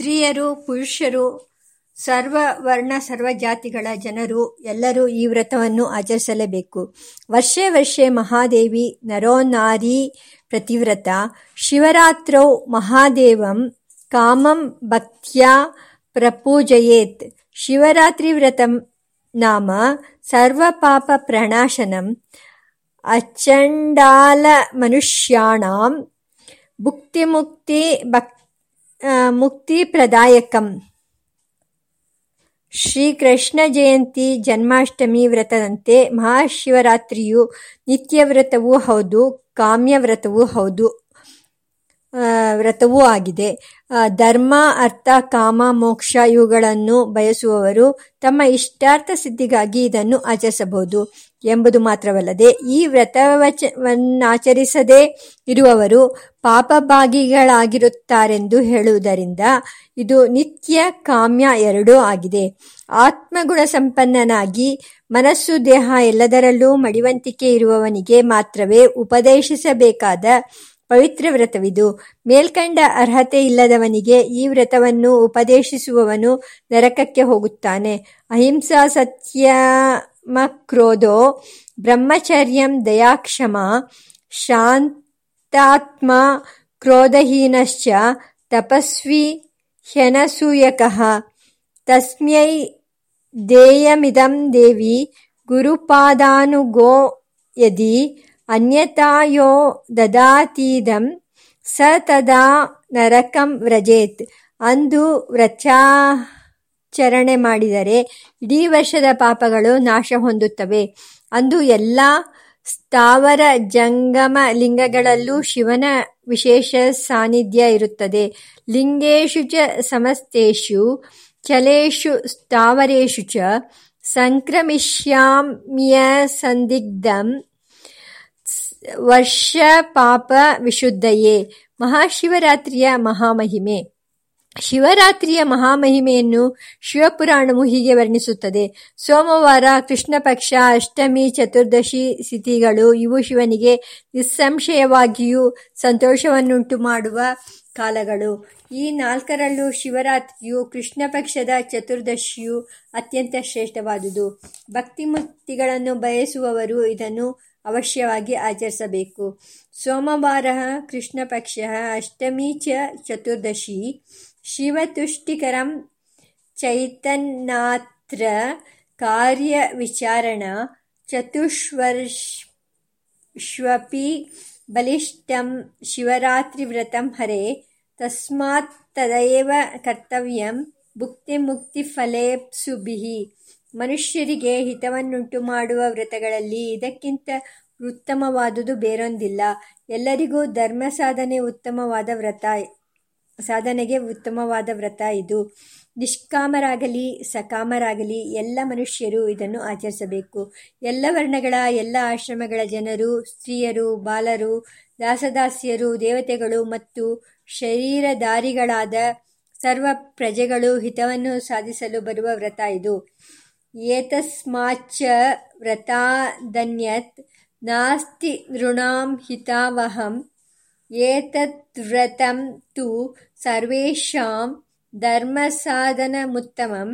ಸ್ತ್ರೀಯರು, ಪುರುಷರು ಸರ್ವ ವರ್ಣ ಸರ್ವ ಜಾತಿಗಳ ಜನರು ಎಲ್ಲರೂ ಈ ವ್ರತವನ್ನು ಆಚರಿಸಲೇಬೇಕು. ವರ್ಷೇ ವರ್ಷೇ ಮಹಾದೇವಿ ನರೋನಾರಿ ಪ್ರತಿವ್ರತ. ಶಿವರಾತ್ರೌ ಮಹಾದೇವಂ ಕಾಮಂ ಭಕ್ತ್ಯಾ ಪ್ರಪೂಜಯೇತ್. ಶಿವರಾತ್ರಿ ವ್ರತಂ ನಾಮ ಸರ್ವ ಪಾಪ ಪ್ರಣಾಶನಂ. ಅಚಂಡಾಲ ಮನುಷ್ಯಾಣಾಂ. ಭುಕ್ತಿಮುಕ್ತಿ ಮುಕ್ತಿಪ್ರದಾಯಕಂ ಶ್ರೀಕೃಷ್ಣ ಜಯಂತಿ ಜನ್ಮಾಷ್ಟಮಿ ವ್ರತದಂತೆ ಮಹಾಶಿವರಾತ್ರಿಯು ನಿತ್ಯವ್ರತವೂ ಹೌದು ಕಾಮ್ಯವ್ರತವೂ ಹೌದು ವ್ರತವೂ ಆಗಿದೆ. ಧರ್ಮ, ಅರ್ಥ, ಕಾಮ, ಮೋಕ್ಷ ಇವುಗಳನ್ನು ಬಯಸುವವರು ತಮ್ಮ ಇಷ್ಟಾರ್ಥ ಸಿದ್ಧಿಗಾಗಿ ಇದನ್ನು ಆಚರಿಸಬಹುದು. ಎಂಬುದು ಮಾತ್ರವಲ್ಲದೆ ಈ ವ್ರತವಚವನ್ನಾಚರಿಸದೇ ಇರುವವರು ಪಾಪಭಾಗಿಗಳಾಗಿರುತ್ತಾರೆಂದು ಹೇಳುವುದರಿಂದ ಇದು ನಿತ್ಯ ಕಾಮ್ಯ ಎರಡೂ ಆಗಿದೆ. ಆತ್ಮಗುಣ ಸಂಪನ್ನನಾಗಿ ಮನಸ್ಸು ದೇಹ ಎಲ್ಲದರಲ್ಲೂ ಮಡಿವಂತಿಕೆ ಇರುವವನಿಗೆ ಮಾತ್ರವೇ ಉಪದೇಶಿಸಬೇಕಾದ ಪವಿತ್ರ ವ್ರತವಿದು. ಮೇಲ್ಕಂಡ ಅರ್ಹತೆ ಇಲ್ಲದವನಿಗೆ ಈ ವ್ರತವನ್ನು ಉಪದೇಶಿಸುವವನು ನರಕಕ್ಕೆ ಹೋಗುತ್ತಾನೆ. ಅಹಿಂಸಾ ಸತ್ಯಮಕ್ರೋಧೋ ಬ್ರಹ್ಮಚರ್ಯಂ ದಯಾಕ್ಷಮ ಶಾಂತಾತ್ಮ ಕ್ರೋಧಹೀನಶ್ಚ ತಪಸ್ವಿ ಹ್ಯನಸೂಯಕಃ. ತಸ್ಮೈ ದೇಯಮಿದಂ ದೇವಿ ಗುರುಪಾದಾನುಗೋ ಯದಿ ಅನ್ಯತಾಯೋ ದದಾತೀದಂ ಸ ತದಾ ನರಕಂ ವ್ರಜೇತ್ ಅಂದು ವ್ರತಾಚರಣೆ ಮಾಡಿದರೆ ಇಡೀ ವರ್ಷದ ಪಾಪಗಳು ನಾಶ ಹೊಂದುತ್ತವೆ. ಅಂದು ಎಲ್ಲ ಸ್ಥಾವರ ಜಂಗಮ ಲಿಂಗಗಳಲ್ಲೂ ಶಿವನ ವಿಶೇಷ ಸಾನ್ನಿಧ್ಯ ಇರುತ್ತದೆ. ಲಿಂಗೇಶು ಚ ಸಮಸ್ತೇಶು, ಚಲೇಶು ಸ್ಥಾವರೇಶು ಚ ಸಂಕ್ರಮಿಷ್ಯಾಮ್ಯಸಂದಿಗ್ಧಂ ವರ್ಷ ಪಾಪ ವಿಶುದ್ಧಯೇ. ಮಹಾಶಿವರಾತ್ರಿಯ ಮಹಾಮಹಿಮೆ. ಶಿವರಾತ್ರಿಯ ಮಹಾಮಹಿಮೆಯನ್ನು ಶಿವಪುರಾಣವು ಹೀಗೆ ವರ್ಣಿಸುತ್ತದೆ. ಸೋಮವಾರ ಕೃಷ್ಣ ಪಕ್ಷ ಅಷ್ಟಮಿ, ಚತುರ್ದಶಿ ಸ್ಥಿತಿಗಳು ಇವು ಶಿವನಿಗೆ ನಿಸ್ಸಂಶಯವಾಗಿಯೂ ಸಂತೋಷವನ್ನುಂಟು ಮಾಡುವ ಕಾಲಗಳು. ಈ ನಾಲ್ಕರಲ್ಲೂ ಶಿವರಾತ್ರಿಯು ಕೃಷ್ಣ ಪಕ್ಷದ ಚತುರ್ದಶಿಯು ಅತ್ಯಂತ ಶ್ರೇಷ್ಠವಾದುದು. ಭಕ್ತಿಮುಕ್ತಿಗಳನ್ನು ಬಯಸುವವರು ಇದನ್ನು ಅವಶ್ಯವಾಗಿ ಆಚರಿಸಬೇಕು. ಸೋಮವಾರ ಕೃಷ್ಣ ಪಕ್ಷ ಅಷ್ಟಮಿ ಚ, ಚತುರ್ದಶಿ ಶಿವತುಷ್ಟಿಕರಂ ಚೈತನ್ಯಾತ್ರ ಕಾರ್ಯವಿಚಾರಣ ಚತುಷ್ವರ್ಷ್ವಪಿ ಬಲಿಷ್ಠಂ ಶಿವರಾತ್ರಿವ್ರತಂ ಹರೆ. ತಸ್ಮಾತ್ ತದೇವ ಕರ್ತವ್ಯಂ ಭುಕ್ತಿ ಮುಕ್ತಿ ಭುಕ್ತಿಮುಕ್ತಿಫಲೇಪ್ಸುಭಿಃ. ಮನುಷ್ಯರಿಗೆ ಹಿತವನ್ನುಂಟು ಮಾಡುವ ವ್ರತಗಳಲ್ಲಿ ಇದಕ್ಕಿಂತ ಉತ್ತಮವಾದುದು ಬೇರೊಂದಿಲ್ಲ. ಎಲ್ಲರಿಗೂ ಧರ್ಮ ಸಾಧನೆ ಉತ್ತಮವಾದ ವ್ರತ ಸಾಧನೆಗೆ ಉತ್ತಮವಾದ ವ್ರತ ಇದು. ನಿಷ್ಕಾಮರಾಗಲಿ, ಸಕಾಮರಾಗಲಿ ಎಲ್ಲ ಮನುಷ್ಯರು ಇದನ್ನು ಆಚರಿಸಬೇಕು. ಎಲ್ಲ ವರ್ಣಗಳ, ಎಲ್ಲ ಆಶ್ರಮಗಳ ಜನರು, ಸ್ತ್ರೀಯರು, ಬಾಲರು, ದಾಸದಾಸಿಯರು, ದೇವತೆಗಳು ಮತ್ತು ಶರೀರಧಾರಿಗಳಾದ ಸರ್ವ ಪ್ರಜೆಗಳು ಹಿತವನ್ನು ಸಾಧಿಸಲು ಬರುವ ವ್ರತ ಇದು. ಏತಸ್ಮಾಚ್ಚ ವ್ರತಾದನ್ಯತ್ ನಾಸ್ತಿ ನೃಣಾಂ ಹಿತಾವಹಂ ಏತದ್ವ್ರತಂ ತು ಸರ್ವೇಷಾಂ ಧರ್ಮಸಾಧನಮುತ್ತಮಂ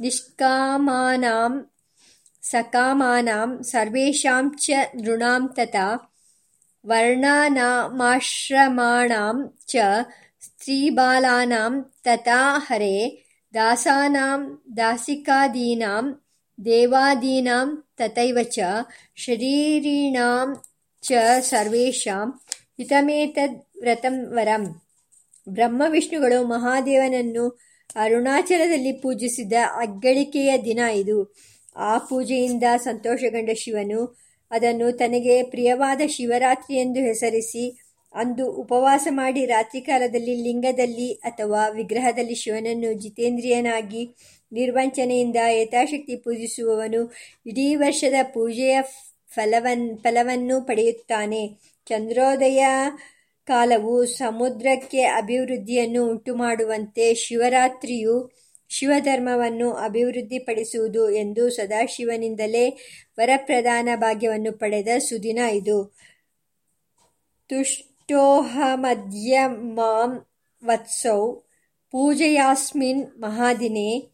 ನಿಷ್ಕಾಮಾನಾಂ ಸಕಾಮಾನಾಂ ಸರ್ವೇಷಾಂ ಚ ನೃಣಾಂ ತಥಾ ವರ್ಣಾನಾಮಾಶ್ರಮಾಣಾಂ ಚ ಸ್ತ್ರೀಬಾಲಾನಾಂ ತಥಾ ಹರೆ ದಾಸಾನಾಂ ದಾಸಿಕಾದೀನಾಂ ದೇವಾದೀನಾಂ ತಥೈವ ಚ ಶರೀರಿಣಾಂ ಚ ಸರ್ವೇಷಾಂ ಹಿತಮೇತದ್ ವ್ರತಂ ವರಂ. ಬ್ರಹ್ಮ ವಿಷ್ಣುಗಳು ಮಹಾದೇವನನ್ನು ಅರುಣಾಚಲದಲ್ಲಿ ಪೂಜಿಸಿದ ಅಗ್ಗಳಿಕೆಯ ದಿನ ಇದು. ಆ ಪೂಜೆಯಿಂದ ಸಂತೋಷಗೊಂಡ ಶಿವನು ಅದನ್ನು ತನಗೆ ಪ್ರಿಯವಾದ ಶಿವರಾತ್ರಿ ಎಂದು ಹೆಸರಿಸಿ, ಅಂದು ಉಪವಾಸ ಮಾಡಿ ರಾತ್ರಿಕಾಲದಲ್ಲಿ ಲಿಂಗದಲ್ಲಿ ಅಥವಾ ವಿಗ್ರಹದಲ್ಲಿ ಶಿವನನ್ನು ಜಿತೇಂದ್ರಿಯನಾಗಿ ನಿರ್ವಂಚನೆಯಿಂದ ಯಥಾಶಕ್ತಿ ಪೂಜಿಸುವವನು ಇಡೀ ವರ್ಷದ ಪೂಜೆಯ ಫಲವನ್, ಫಲವನ್ನು ಪಡೆಯುತ್ತಾನೆ. ಚಂದ್ರೋದಯ ಕಾಲವು ಸಮುದ್ರಕ್ಕೆ ಅಭಿವೃದ್ಧಿಯನ್ನು ಉಂಟುಮಾಡುವಂತೆ ಶಿವರಾತ್ರಿಯು ಶಿವಧರ್ಮವನ್ನು ಅಭಿವೃದ್ಧಿಪಡಿಸುವುದು ಎಂದು ಸದಾಶಿವನಿಂದಲೇ ವರಪ್ರಧಾನ ಭಾಗ್ಯವನ್ನು ಪಡೆದ ಸುದಿನ ಇದು. ತುಷ್ಟೋಹ ಮಧ್ಯ ಮಾಂ ವತ್ಸೌ ಪೂಜೆಯಾಸ್ಮಿನ್ ಮಹಾದಿನೇ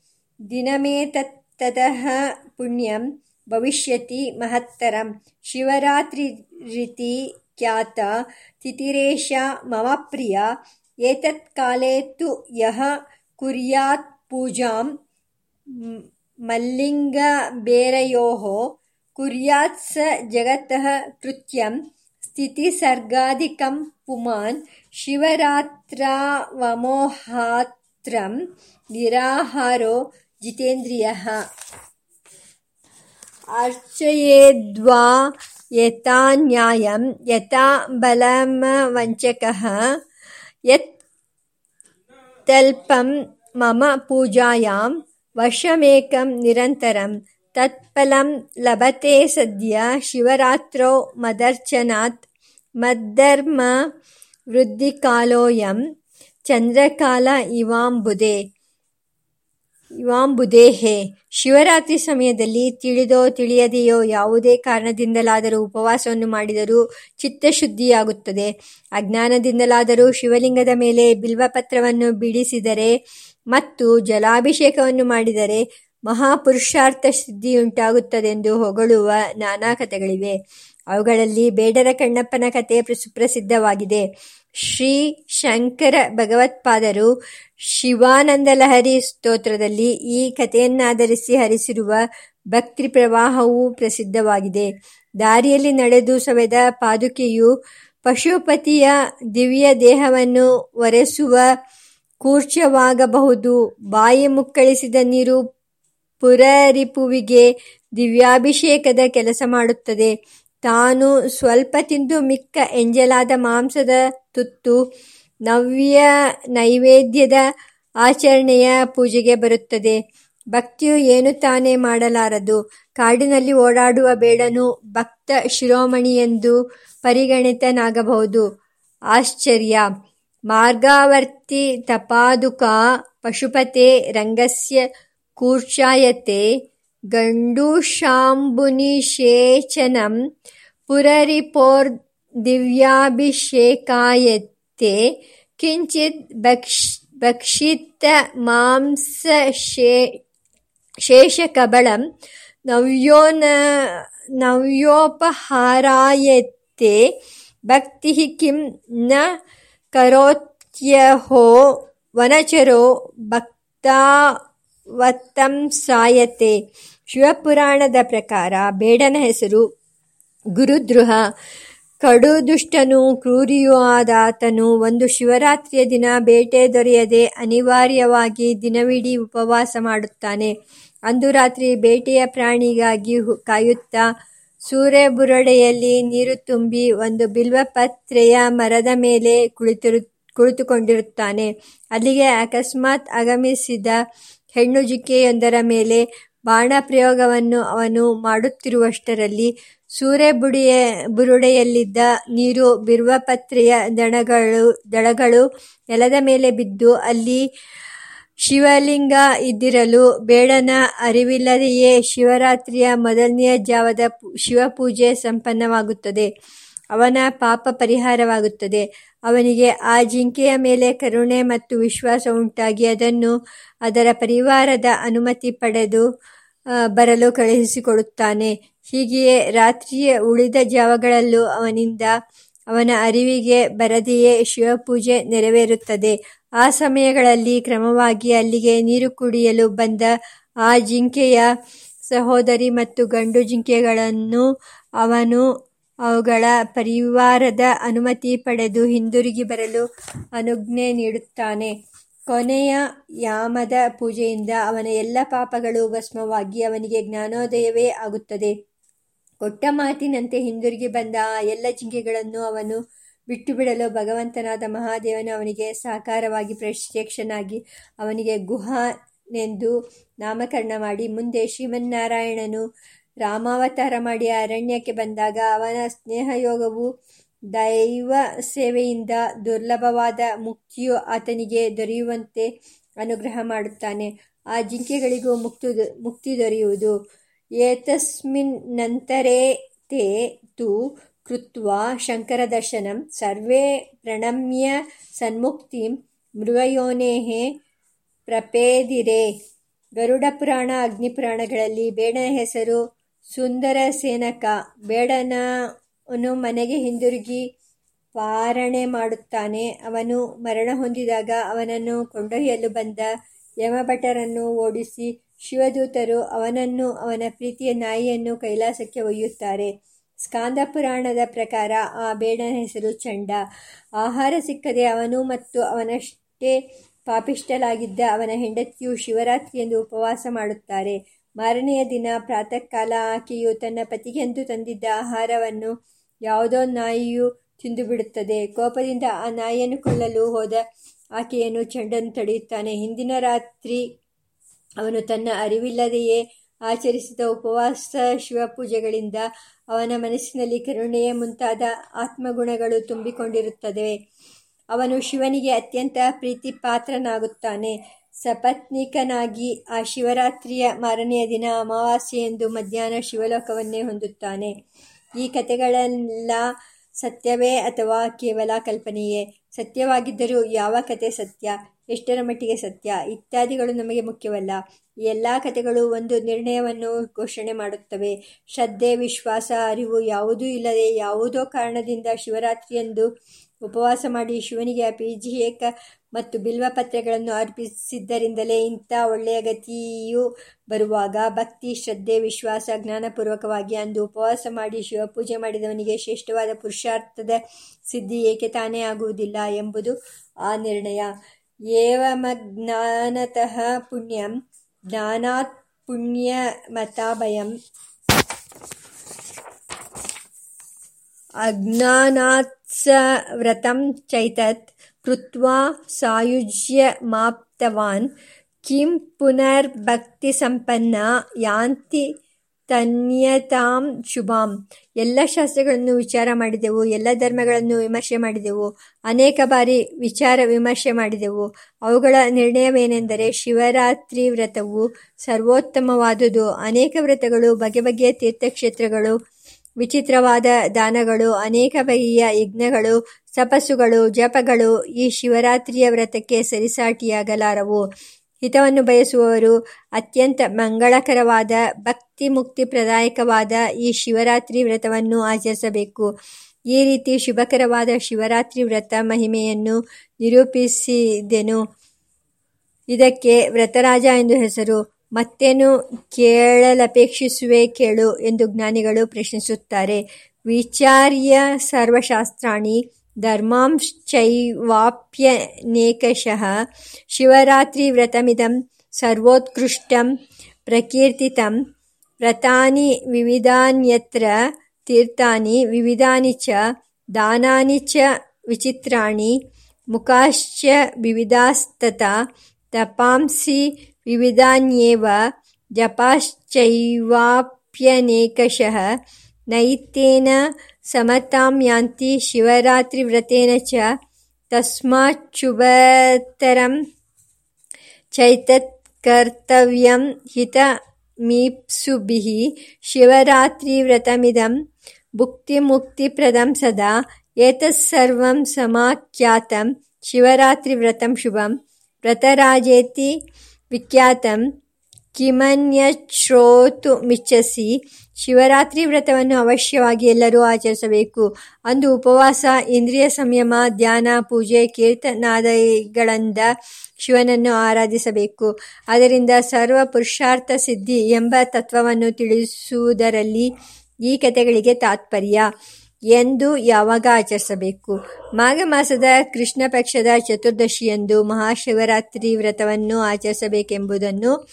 ದಿನಮೇ ದಿನಮೇತತ್ತತಃ ಪುಣ್ಯಂ ಭವಿಷ್ಯತಿ ಮಹತ್ತರಂ ಶಿವರಾತ್ರಿ ರೀತಿ ख्याता तिथिरेषा मम प्रिया। एतत्काले तु यः कुर्यात्पूजां मल्लिङ्गबेरयोः कुर्यात् स जगतः कृत्यं स्थितिसर्गादिकं पुमान् शिवरात्रावमोहात्रं निराहारो जितेन्द्रियः। अर्चयेद्वा यथा न्यायं यथा बलमवञ्चकः यत् तल्पं मम पूजायां वर्षमेकं निरन्तरं तत्फलं लभते सद्य शिवरात्रौ मदर्चनात् मद्धर्म वृद्धिकालोऽयं चन्द्रकाल इवाम्बुधे ಇವಾಂಬುಧೇಹೇ ಶಿವರಾತ್ರಿ ಸಮಯದಲ್ಲಿ ತಿಳಿದೋ ತಿಳಿಯದೆಯೋ ಯಾವುದೇ ಕಾರಣದಿಂದಲಾದರೂ ಉಪವಾಸವನ್ನು ಮಾಡಿದರೂ ಚಿತ್ತಶುದ್ಧಿಯಾಗುತ್ತದೆ. ಅಜ್ಞಾನದಿಂದಲಾದರೂ ಶಿವಲಿಂಗದ ಮೇಲೆ ಬಿಲ್ವಪತ್ರವನ್ನು ಬಿಡಿಸಿದರೆ ಮತ್ತು ಜಲಾಭಿಷೇಕವನ್ನು ಮಾಡಿದರೆ ಮಹಾಪುರುಷಾರ್ಥ ಸಿದ್ಧಿಯುಂಟಾಗುತ್ತದೆಂದು ಹೊಗಳುವ ನಾನಾ ಕಥೆಗಳಿವೆ. ಅವುಗಳಲ್ಲಿ ಬೇಡರ ಕಣ್ಣಪ್ಪನ ಕಥೆ ಸುಪ್ರಸಿದ್ಧವಾಗಿದೆ. ಶ್ರೀ ಶಂಕರ ಭಗವತ್ಪಾದರು ಶಿವಾನಂದಲಹರಿ ಸ್ತೋತ್ರದಲ್ಲಿ ಈ ಕಥೆಯನ್ನಾಧರಿಸಿ ಹರಿಸಿರುವ ಭಕ್ತಿ ಪ್ರವಾಹವು ಪ್ರಸಿದ್ಧವಾಗಿದೆ. ದಾರಿಯಲ್ಲಿ ನಡೆದು ಸವೆದ ಪಾದುಕೆಯು ಪಶುಪತಿಯ ದಿವ್ಯ ದೇಹವನ್ನು ಒರೆಸುವ ಕೂರ್ಚವಾಗಬಹುದು. ಬಾಯಿ ಮುಕ್ಕಳಿಸಿದ ನೀರು ಪುರರಿಪುವಿಗೆ ದಿವ್ಯಾಭಿಷೇಕದ ಕೆಲಸ ಮಾಡುತ್ತದೆ. ತಾನು ಸ್ವಲ್ಪ ತಿಂದು ಮಿಕ್ಕ ಎಂಜಲಾದ ಮಾಂಸದ ತುತ್ತು ನವ್ಯ ನೈವೇದ್ಯದ ಆಚರಣೆಯ ಪೂಜೆಗೆ ಬರುತ್ತದೆ. ಭಕ್ತಿಯು ಏನು ತಾನೇ ಮಾಡಲಾರದು? ಕಾಡಿನಲ್ಲಿ ಓಡಾಡುವ ಬೇಡನು ಭಕ್ತ ಶಿರೋಮಣಿ ಎಂದು ಪರಿಗಣಿತನಾಗಬಹುದು. ಆಶ್ಚರ್ಯ. ಮಾರ್ಗಾವರ್ತಿ ತಪಾದುಕ ಪಶುಪತೆ ರಂಗಸ್ಯ ಕೂರ್ಚಾಯತೆ ಗಂಡೂಷಾಂಬುನಿಷೇಚನಂ ಪುರರಿಪೋರ್ದಿವ್ಯಾಭಿಷೇಕಾಯತೆ ಕಿಂಚಿತ್ ಭಕ್ಷಿತಮಾಂಸಶೇಷಕಬಳಂ ನವ್ಯೋಪಹಾರಾಯತ್ತೆ ಭಕ್ತಿ ಕಿಂ ನ ಕರೋತ್ಯಹೋ ವನಚರೋ ಭಕ್ತಾವತಂಸಾಯತೆ ಶಿವಪುರಾಣದ ಪ್ರಕಾರ ಬೇಡನ ಹೆಸರು ಗುರುದ್ರುಹ. ಕಡುದುಷ್ಟನೂ ಕ್ರೂರಿಯೂ ಆದಾತನು ಒಂದು ಶಿವರಾತ್ರಿಯ ದಿನ ಬೇಟೆ ದೊರೆಯದೆ ಅನಿವಾರ್ಯವಾಗಿ ದಿನವಿಡೀ ಉಪವಾಸ ಮಾಡುತ್ತಾನೆ. ಅಂದು ರಾತ್ರಿ ಬೇಟೆಯ ಪ್ರಾಣಿಗಾಗಿ ಕಾಯುತ್ತಾ ಸೂರೆಬುರುಡೆಯಲ್ಲಿ ನೀರು ತುಂಬಿ ಒಂದು ಬಿಲ್ವಪತ್ರೆಯ ಮರದ ಮೇಲೆ ಕುಳಿತಿರು ಕುಳಿತುಕೊಂಡಿರುತ್ತಾನೆ. ಅಲ್ಲಿಗೆ ಅಕಸ್ಮಾತ್ ಆಗಮಿಸಿದ ಹೆಣ್ಣು ಜಿಕ್ಕೆಯೊಂದರ ಮೇಲೆ ಬಾಣಪ್ರಯೋಗವನ್ನು ಅವನು ಮಾಡುತ್ತಿರುವಷ್ಟರಲ್ಲಿ ಸೂರೆಬುರುಡೆಯಲ್ಲಿದ್ದ ನೀರು ಬಿಲ್ವಪತ್ರೆಯ ದಳಗಳು ನೆಲದ ಮೇಲೆ ಬಿದ್ದು ಅಲ್ಲಿ ಶಿವಲಿಂಗ ಇದ್ದಿರಲು ಬೇಡನ ಅರಿವಿಲ್ಲದೆಯೇ ಶಿವರಾತ್ರಿಯ ಮೊದಲನೆಯ ಜಾವದ ಶಿವಪೂಜೆ ಸಂಪನ್ನವಾಗುತ್ತದೆ. ಅವನ ಪಾಪ ಪರಿಹಾರವಾಗುತ್ತದೆ. ಅವನಿಗೆ ಆ ಜಿಂಕೆಯ ಮೇಲೆ ಕರುಣೆ ಮತ್ತು ವಿಶ್ವಾಸ ಉಂಟಾಗಿ ಅದನ್ನು ಅದರ ಪರಿವಾರದ ಅನುಮತಿ ಪಡೆದು ಬರಲು ಕಳುಹಿಸಿಕೊಡುತ್ತಾನೆ. ಹೀಗೆಯೇ ರಾತ್ರಿಯ ಉಳಿದ ಜಾವಗಳಲ್ಲೂ ಅವನಿಂದ ಅವನ ಅರಿವಿಗೆ ಬರದೆಯೇ ಶಿವಪೂಜೆ ನೆರವೇರುತ್ತದೆ. ಆ ಸಮಯಗಳಲ್ಲಿ ಕ್ರಮವಾಗಿ ಅಲ್ಲಿಗೆ ನೀರು ಕುಡಿಯಲು ಬಂದ ಆ ಜಿಂಕೆಯ ಸಹೋದರಿ ಮತ್ತು ಗಂಡು ಜಿಂಕೆಗಳನ್ನು ಅವನು ಅವುಗಳ ಪರಿವಾರದ ಅನುಮತಿ ಪಡೆದು ಹಿಂದಿರುಗಿ ಬರಲು ಅನುಜ್ಞೆ ನೀಡುತ್ತಾನೆ. ಕೊನೆಯ ಯಾಮದ ಪೂಜೆಯಿಂದ ಅವನ ಎಲ್ಲ ಪಾಪಗಳು ಭಸ್ಮವಾಗಿ ಅವನಿಗೆ ಜ್ಞಾನೋದಯವೇ ಆಗುತ್ತದೆ. ಕೊಟ್ಟ ಮಾತಿನಂತೆ ಹಿಂದಿರುಗಿ ಬಂದ ಆ ಎಲ್ಲ ಜಿಂಕೆಗಳನ್ನು ಅವನು ಬಿಟ್ಟುಬಿಡಲು ಭಗವಂತನಾದ ಮಹಾದೇವನು ಅವನಿಗೆ ಸಾಕಾರವಾಗಿ ಪ್ರತ್ಯಕ್ಷನಾಗಿ ಅವನಿಗೆ ಗುಹನೆಂದು ನಾಮಕರಣ ಮಾಡಿ ಮುಂದೆ ಶ್ರೀಮನ್ನಾರಾಯಣನು ರಾಮಾವತಾರ ಮಾಡಿ ಅರಣ್ಯಕ್ಕೆ ಬಂದಾಗ ಅವನ ಸ್ನೇಹಯೋಗವು ದೈವ ಸೇವೆಯಿಂದ ದುರ್ಲಭವಾದ ಮುಕ್ತಿಯು ಆತನಿಗೆ ದೊರೆಯುವಂತೆ ಅನುಗ್ರಹ ಮಾಡುತ್ತಾನೆ. ಆ ಜಿಂಕೆಗಳಿಗೂ ಮುಕ್ತು ಮುಕ್ತಿ ದೊರೆಯುವುದು. ಏತಸ್ಮಿನ್ ನಂತರೇ ತೇ ತು ಶಂಕರ ದರ್ಶನಂ ಸರ್ವೇ ಪ್ರಣಮ್ಯ ಸನ್ಮುಕ್ತಿ ಮೃಗಯೋನೇಃ ಪ್ರಪೇದಿರೆ. ಗರುಡ ಪುರಾಣ ಅಗ್ನಿಪುರಾಣಗಳಲ್ಲಿ ಬೇಡನ ಹೆಸರು ಸುಂದರಸೇನಕ ಬೇಡನನು ಮನೆಗೆ ಹಿಂದಿರುಗಿ ಪಾರಣೆ ಮಾಡುತ್ತಾನೆ. ಅವನು ಮರಣ ಹೊಂದಿದಾಗ ಅವನನ್ನು ಕೊಂಡೊಯ್ಯಲು ಬಂದ ಯಮಭಟರನ್ನು ಓಡಿಸಿ ಶಿವದೂತರು ಅವನನ್ನು ಅವನ ಪ್ರೀತಿಯ ನಾಯಿಯನ್ನು ಕೈಲಾಸಕ್ಕೆ ಒಯ್ಯುತ್ತಾರೆ. ಸ್ಕಾಂದ ಪುರಾಣದ ಪ್ರಕಾರ ಆ ಬೇಡನ ಹೆಸರು ಚಂಡ. ಆಹಾರ ಸಿಕ್ಕದೆ ಅವನು ಮತ್ತು ಅವನಷ್ಟೇ ಪಾಪಿಷ್ಟಲಾಗಿದ್ದ ಅವನ ಹೆಂಡತಿಯು ಶಿವರಾತ್ರಿಯೆಂದು ಉಪವಾಸ ಮಾಡುತ್ತಾರೆ. ಮಾರನೆಯ ದಿನ ಪ್ರಾತಃಕಾಲ ಆಕೆಯು ತನ್ನ ಪತಿಗೆಂದು ತಂದಿದ್ದ ಆಹಾರವನ್ನು ಯಾವುದೋ ನಾಯಿಯು ತಿಂದುಬಿಡುತ್ತದೆ. ಕೋಪದಿಂದ ಆ ನಾಯಿಯನ್ನು ಕೊಲ್ಲಲು ಹೋದ ಆಕೆಯನ್ನು ಚೆಂಡನ್ನು ತಡೆಯುತ್ತಾನೆ. ಹಿಂದಿನ ರಾತ್ರಿ ಅವನು ತನ್ನ ಅರಿವಿಲ್ಲದೆಯೇ ಆಚರಿಸಿದ ಉಪವಾಸ ಶಿವಪೂಜೆಗಳಿಂದ ಅವನ ಮನಸ್ಸಿನಲ್ಲಿ ಕರುಣೆಯ ಮುಂತಾದ ಆತ್ಮಗುಣಗಳು ತುಂಬಿಕೊಂಡಿರುತ್ತದೆ ಅವನು ಶಿವನಿಗೆ ಅತ್ಯಂತ ಪ್ರೀತಿ ಪಾತ್ರನಾಗುತ್ತಾನೆ ಸಪತ್ನಿಕನಾಗಿ ಆ ಶಿವರಾತ್ರಿಯ ಮಾರನೆಯ ದಿನ ಅಮಾವಾಸ್ಯೆಯೆಂದು ಮಧ್ಯಾಹ್ನ ಶಿವಲೋಕವನ್ನೇ ಹೊಂದುತ್ತಾನೆ. ಈ ಕಥೆಗಳೆಲ್ಲ ಸತ್ಯವೇ ಅಥವಾ ಕೇವಲ ಕಲ್ಪನೆಯೇ? ಸತ್ಯವಾಗಿದ್ದರೂ ಯಾವ ಕತೆ ಸತ್ಯ? ಎಷ್ಟರ ಮಟ್ಟಿಗೆ ಸತ್ಯ? ಇತ್ಯಾದಿಗಳು ನಮಗೆ ಮುಖ್ಯವಲ್ಲ. ಎಲ್ಲ ಕಥೆಗಳು ಒಂದು ನಿರ್ಣಯವನ್ನು ಘೋಷಣೆ ಮಾಡುತ್ತವೆ. ಶ್ರದ್ಧೆ, ವಿಶ್ವಾಸ, ಅರಿವು ಯಾವುದೂ ಇಲ್ಲದೆ ಯಾವುದೋ ಕಾರಣದಿಂದ ಶಿವರಾತ್ರಿಯಂದು ಉಪವಾಸ ಮಾಡಿ ಶಿವನಿಗೆ ಅಭಿಜಿಯೇಕ ಮತ್ತು ಬಿಲ್ವಪತ್ರೆಗಳನ್ನು ಅರ್ಪಿಸಿದ್ದರಿಂದಲೇ ಇಂಥ ಒಳ್ಳೆಯ ಗತಿಯು ಬರುವಾಗ ಭಕ್ತಿ, ಶ್ರದ್ಧೆ, ವಿಶ್ವಾಸ ಜ್ಞಾನಪೂರ್ವಕವಾಗಿ ಅಂದು ಉಪವಾಸ ಮಾಡಿ ಶಿವಪೂಜೆ ಮಾಡಿದವನಿಗೆ ಶ್ರೇಷ್ಠವಾದ ಪುರುಷಾರ್ಥದ ಸಿದ್ಧಿ ಏಕೆ ತಾನೇ ಆಗುವುದಿಲ್ಲ ಎಂಬುದು ಆ ನಿರ್ಣಯ. ಏವಮಜ್ಞಾನತಃ ಪುಣ್ಯಂ ಜ್ಞಾನಾತ್ ಪುಣ್ಯಮತಾಭಯಂ ಅಜ್ಞಾನಾತ್ಸ ವ್ರತಂ ಚೈತತ್ ಕೃತ್ವಾ ಸಾಯುಜ್ಯಮಾಪ್ತವಾನ್ ಕಿಂ ಪುನರ್ಭಕ್ತಿಸಂಪನ್ನ ಯಾಂತಿ ತನ್ಯತಾಂ ಶುಭಾಂ ಎಲ್ಲ ಶಾಸ್ತ್ರಗಳನ್ನು ವಿಚಾರ ಮಾಡಿದೆವು, ಎಲ್ಲ ಧರ್ಮಗಳನ್ನು ವಿಮರ್ಶೆ ಮಾಡಿದೆವು, ಅನೇಕ ಬಾರಿ ವಿಚಾರ ವಿಮರ್ಶೆ ಮಾಡಿದೆವು. ಅವುಗಳ ನಿರ್ಣಯವೇನೆಂದರೆ ಶಿವರಾತ್ರಿ ವ್ರತವು ಸರ್ವೋತ್ತಮವಾದುದು. ಅನೇಕ ವ್ರತಗಳು ಬಗೆ ಬಗೆಯ ತೀರ್ಥಕ್ಷೇತ್ರಗಳು ವಿಚಿತ್ರವಾದ ದಾನಗಳು, ಅನೇಕ ಬಗೆಯ ಯಜ್ಞಗಳು, ತಪಸ್ಸುಗಳು, ಜಪಗಳು ಈ ಶಿವರಾತ್ರಿಯ ವ್ರತಕ್ಕೆ ಸರಿಸಾಟಿಯಾಗಲಾರವು. ಹಿತವನ್ನು ಬಯಸುವವರು ಅತ್ಯಂತ ಮಂಗಳಕರವಾದ ಭಕ್ತಿ ಮುಕ್ತಿ ಪ್ರದಾಯಕವಾದ ಈ ಶಿವರಾತ್ರಿ ವ್ರತವನ್ನು ಆಚರಿಸಬೇಕು. ಈ ರೀತಿ ಶುಭಕರವಾದ ಶಿವರಾತ್ರಿ ವ್ರತ ಮಹಿಮೆಯನ್ನು ನಿರೂಪಿಸಿದೆನು. ಇದಕ್ಕೆ ವ್ರತರಾಜ ಎಂದು ಹೆಸರು. ಮತ್ತೇನು ಕೇಳಲಪೇಕ್ಷಿಸುವೆ ಕೇಳು ಎಂದು ಜ್ಞಾನಿಗಳು ಪ್ರಶ್ನಿಸುತ್ತಾರೆ. ವಿಚಾರ್ಯ ಸರ್ವಶಾಸ್ತ್ರಾಣಿ ಧರ್ಮಾಂಶ್ಚೈವಾಪ್ಯನೇಕಶಃ ಶಿವರಾತ್ರಿವ್ರತಮಿದಂ ಸರ್ವೋತ್ಕೃಷ್ಟಂ ಪ್ರಕೀರ್ತಿತಂ ವ್ರತಾನಿ ವಿವಿಧಾನ್ಯತ್ರ ತೀರ್ಥಾನಿ ವಿವಿಧಾನಿ ಚ ದಾನಾನಿ ಚ ವಿಚಿತ್ರಾಣಿ ಮುಖಾಶ್ಚ ವಿವಿಧಾಸ್ತತ ತಪಾಂಸಿ ವಿವಿಧಾನ್ಯೇವ ಜಪಾಶ್ಚೈವಾಪ್ಯನೇಕಶಃ ನೈತೇನ ಸಮತಾಂ ಯಾಂತಿ ಶಿವರಾತ್ರಿವ್ರತೇನ ಚ ತಸ್ಮಾಚ್ಚುಭತರಂ ಚೈತತ್ ಕರ್ತವ್ಯಂ ಹಿತಮೀಪ್ಸುಭಿಃ ಶಿವರಾತ್ರಿವ್ರತಮಿದಂ ಭುಕ್ತಿಮುಕ್ತಿಪ್ರದಂ ಸದಾ ಏತತ್ಸರ್ವಂ ಸಮಾಖ್ಯಾತಂ ಶಿವರಾತ್ರಿವ್ರತಂ ಶುಭಂ ವ್ರತರಾಜೇತಿ ವಿಖ್ಯಾತಂ ಕಿಮನ್ಯಶ್ರೋತುಮಿಚ್ಛಸಿ ಶಿವರಾತ್ರಿ ವ್ರತವನ್ನು ಅವಶ್ಯವಾಗಿ ಎಲ್ಲರೂ ಆಚರಿಸಬೇಕು. ಅಂದು ಉಪವಾಸ, ಇಂದ್ರಿಯ ಸಂಯಮ, ಧ್ಯಾನ, ಪೂಜೆ, ಕೀರ್ತನಾದಿಗಳಿಂದ ಶಿವನನ್ನು ಆರಾಧಿಸಬೇಕು. ಅದರಿಂದ ಸರ್ವ ಪುರುಷಾರ್ಥ ಸಿದ್ಧಿ ಎಂಬ ತತ್ವವನ್ನು ತಿಳಿಸುವುದರಲ್ಲಿ ಈ ಕಥೆಗಳಿಗೆ ತಾತ್ಪರ್ಯ. ಎಂದು ಯಾವಾಗ ಆಚರಿಸಬೇಕು? ಮಾಘ ಮಾಸದ ಕೃಷ್ಣ ಪಕ್ಷದ ಚತುರ್ದಶಿಯಂದು ಮಹಾಶಿವರಾತ್ರಿ ವ್ರತವನ್ನು ಆಚರಿಸಬೇಕೆಂಬುದನ್ನು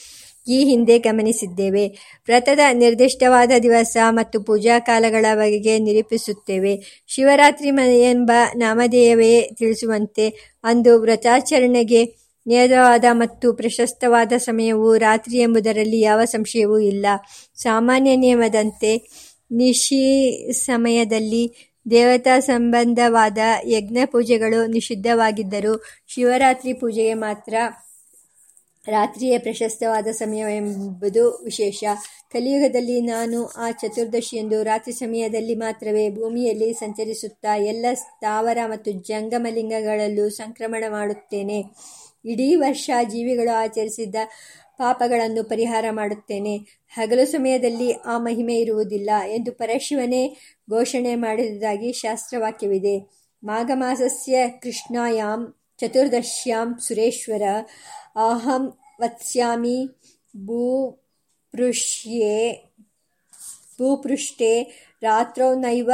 ಈ ಹಿಂದೆ ಗಮನಿಸಿದ್ದೇವೆ. ವ್ರತದ ನಿರ್ದಿಷ್ಟವಾದ ದಿವಸ ಮತ್ತು ಪೂಜಾ ಕಾಲಗಳ ಬಗೆಗೆ ನಿರೂಪಿಸುತ್ತೇವೆ. ಶಿವರಾತ್ರಿ ಎಂಬ ನಾಮಧೇಯವೇ ತಿಳಿಸುವಂತೆ ಅಂದು ವ್ರತಾಚರಣೆಗೆ ನೇರವಾದ ಮತ್ತು ಪ್ರಶಸ್ತವಾದ ಸಮಯವು ರಾತ್ರಿ ಎಂಬುದರಲ್ಲಿ ಯಾವ ಸಂಶಯವೂ ಇಲ್ಲ. ಸಾಮಾನ್ಯ ನಿಯಮದಂತೆ ನಿಶಿ ಸಮಯದಲ್ಲಿ ದೇವತಾ ಸಂಬಂಧವಾದ ಯಜ್ಞ ಪೂಜೆಗಳು ನಿಷಿದ್ಧವಾಗಿದ್ದರೂ ಶಿವರಾತ್ರಿ ಪೂಜೆಗೆ ಮಾತ್ರ ರಾತ್ರಿಯೇ ಪ್ರಶಸ್ತವಾದ ಸಮಯವೆಂಬುದು ವಿಶೇಷ. ಕಲಿಯುಗದಲ್ಲಿ ನಾನು ಆ ಚತುರ್ದಶಿಯಂದು ರಾತ್ರಿ ಸಮಯದಲ್ಲಿ ಮಾತ್ರವೇ ಭೂಮಿಯಲ್ಲಿ ಸಂಚರಿಸುತ್ತಾ ಎಲ್ಲ ಸ್ಥಾವರ ಮತ್ತು ಜಂಗಮಲಿಂಗಗಳಲ್ಲೂ ಸಂಕ್ರಮಣ ಮಾಡುತ್ತೇನೆ. ಇಡೀ ವರ್ಷ ಜೀವಿಗಳು ಆಚರಿಸಿದ್ದ ಪಾಪಗಳನ್ನು ಪರಿಹಾರ ಮಾಡುತ್ತೇನೆ. ಹಗಲು ಸಮಯದಲ್ಲಿ ಆ ಮಹಿಮೆ ಇರುವುದಿಲ್ಲ ಎಂದು ಪರಶಿವನೇ ಘೋಷಣೆ ಮಾಡಿರುವುದಾಗಿ ಶಾಸ್ತ್ರವಾಕ್ಯವಿದೆ. ಮಾಘ ಮಾಸಸ್ಯ ಕೃಷ್ಣಾಯಾಂ ಚತುರ್ದಶ್ಯಾಂ ಸುರೇಶ್ವರ ಅಹಂ ವತ್ಸ್ಯಾಮಿ ಭೂಪೃಷ್ಯೆ, ಭೂಪೃಷ್ಠೆ ರಾತ್ರೌ ನೈವ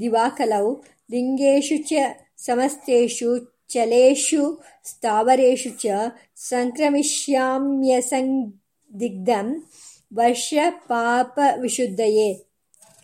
ದಿವಾಕಲೌ. ಲಿಂಗೇಶು ಚ ಸಮಸ್ತೇಷು ಚಲೇಷು ಸ್ಥಾವರೇಷು ಚ ಸಂಕ್ರಮಿಷ್ಯಾಮ್ಯಸಂದಿಗ್ಧಂ ವರ್ಷ ಪಾಪವಿಶುದ್ಧಯೇ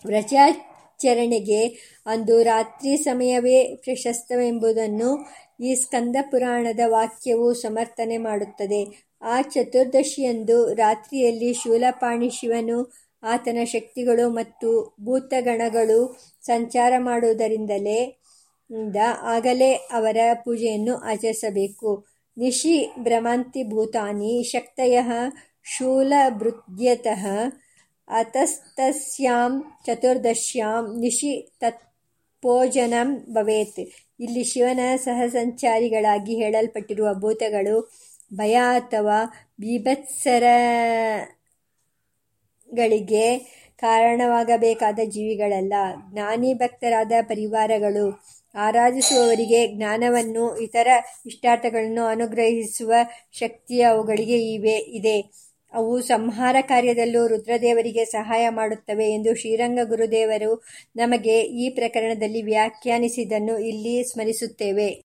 ವ್ರತಾಚರಣೆಗೆ ಅಂದು ರಾತ್ರಿ ಸಮಯವೇ ಪ್ರಶಸ್ತವೆಂಬುದನ್ನು ಈ ಸ್ಕಂದ ಪುರಾಣದ ವಾಕ್ಯವು ಸಮರ್ಥನೆ ಮಾಡುತ್ತದೆ. ಆ ಚತುರ್ದಶಿಯಂದು ರಾತ್ರಿಯಲ್ಲಿ ಶೂಲಪಾಣಿ ಶಿವನು ಆತನ ಶಕ್ತಿಗಳು ಮತ್ತು ಭೂತಗಣಗಳು ಸಂಚಾರ ಮಾಡುವುದರಿಂದಲೇ ಆಗಲೇ ಅವರ ಪೂಜೆಯನ್ನು ಆಚರಿಸಬೇಕು. ನಿಶಿ ಭ್ರಮಂತಿ ಭೂತಾನಿ ಶಕ್ತಯಃ ಶೂಲಭೃದ್ಯತಃ ಅತಸ್ತಸ್ಯಾಂ ಚತುರ್ದಶ್ಯಾಂ ನಿಶಿ ತತ್ಪೋಜನಂ ಭವೇತ್. ಇಲ್ಲಿ ಶಿವನ ಸಹಸಂಚಾರಿಗಳಾಗಿ ಹೇಳಲ್ಪಟ್ಟಿರುವ ಭೂತಗಳು ಭಯ ಅಥವಾ ಬೀಭತ್ಸರಗಳಿಗೆ ಕಾರಣವಾಗಬೇಕಾದ ಜೀವಿಗಳಲ್ಲ. ಜ್ಞಾನಿ ಭಕ್ತರಾದ ಪರಿವಾರಗಳು ಆರಾಧಿಸುವವರಿಗೆ ಜ್ಞಾನವನ್ನು, ಇತರ ಇಷ್ಟಾರ್ಥಗಳನ್ನು ಅನುಗ್ರಹಿಸುವ ಶಕ್ತಿ ಅವುಗಳಿಗೆ ಇವೆ, ಇದೆ. ಅವು ಸಂಹಾರ ಕಾರ್ಯದಲ್ಲೂ ರುದ್ರದೇವರಿಗೆ ಸಹಾಯ ಮಾಡುತ್ತವೆ ಎಂದು ಶ್ರೀರಂಗ ಗುರುದೇವರು ನಮಗೆ ಈ ಪ್ರಕರಣದಲ್ಲಿ ವ್ಯಾಖ್ಯಾನಿಸಿದ್ದನ್ನು ಇಲ್ಲಿ ಸ್ಮರಿಸುತ್ತೇವೆ.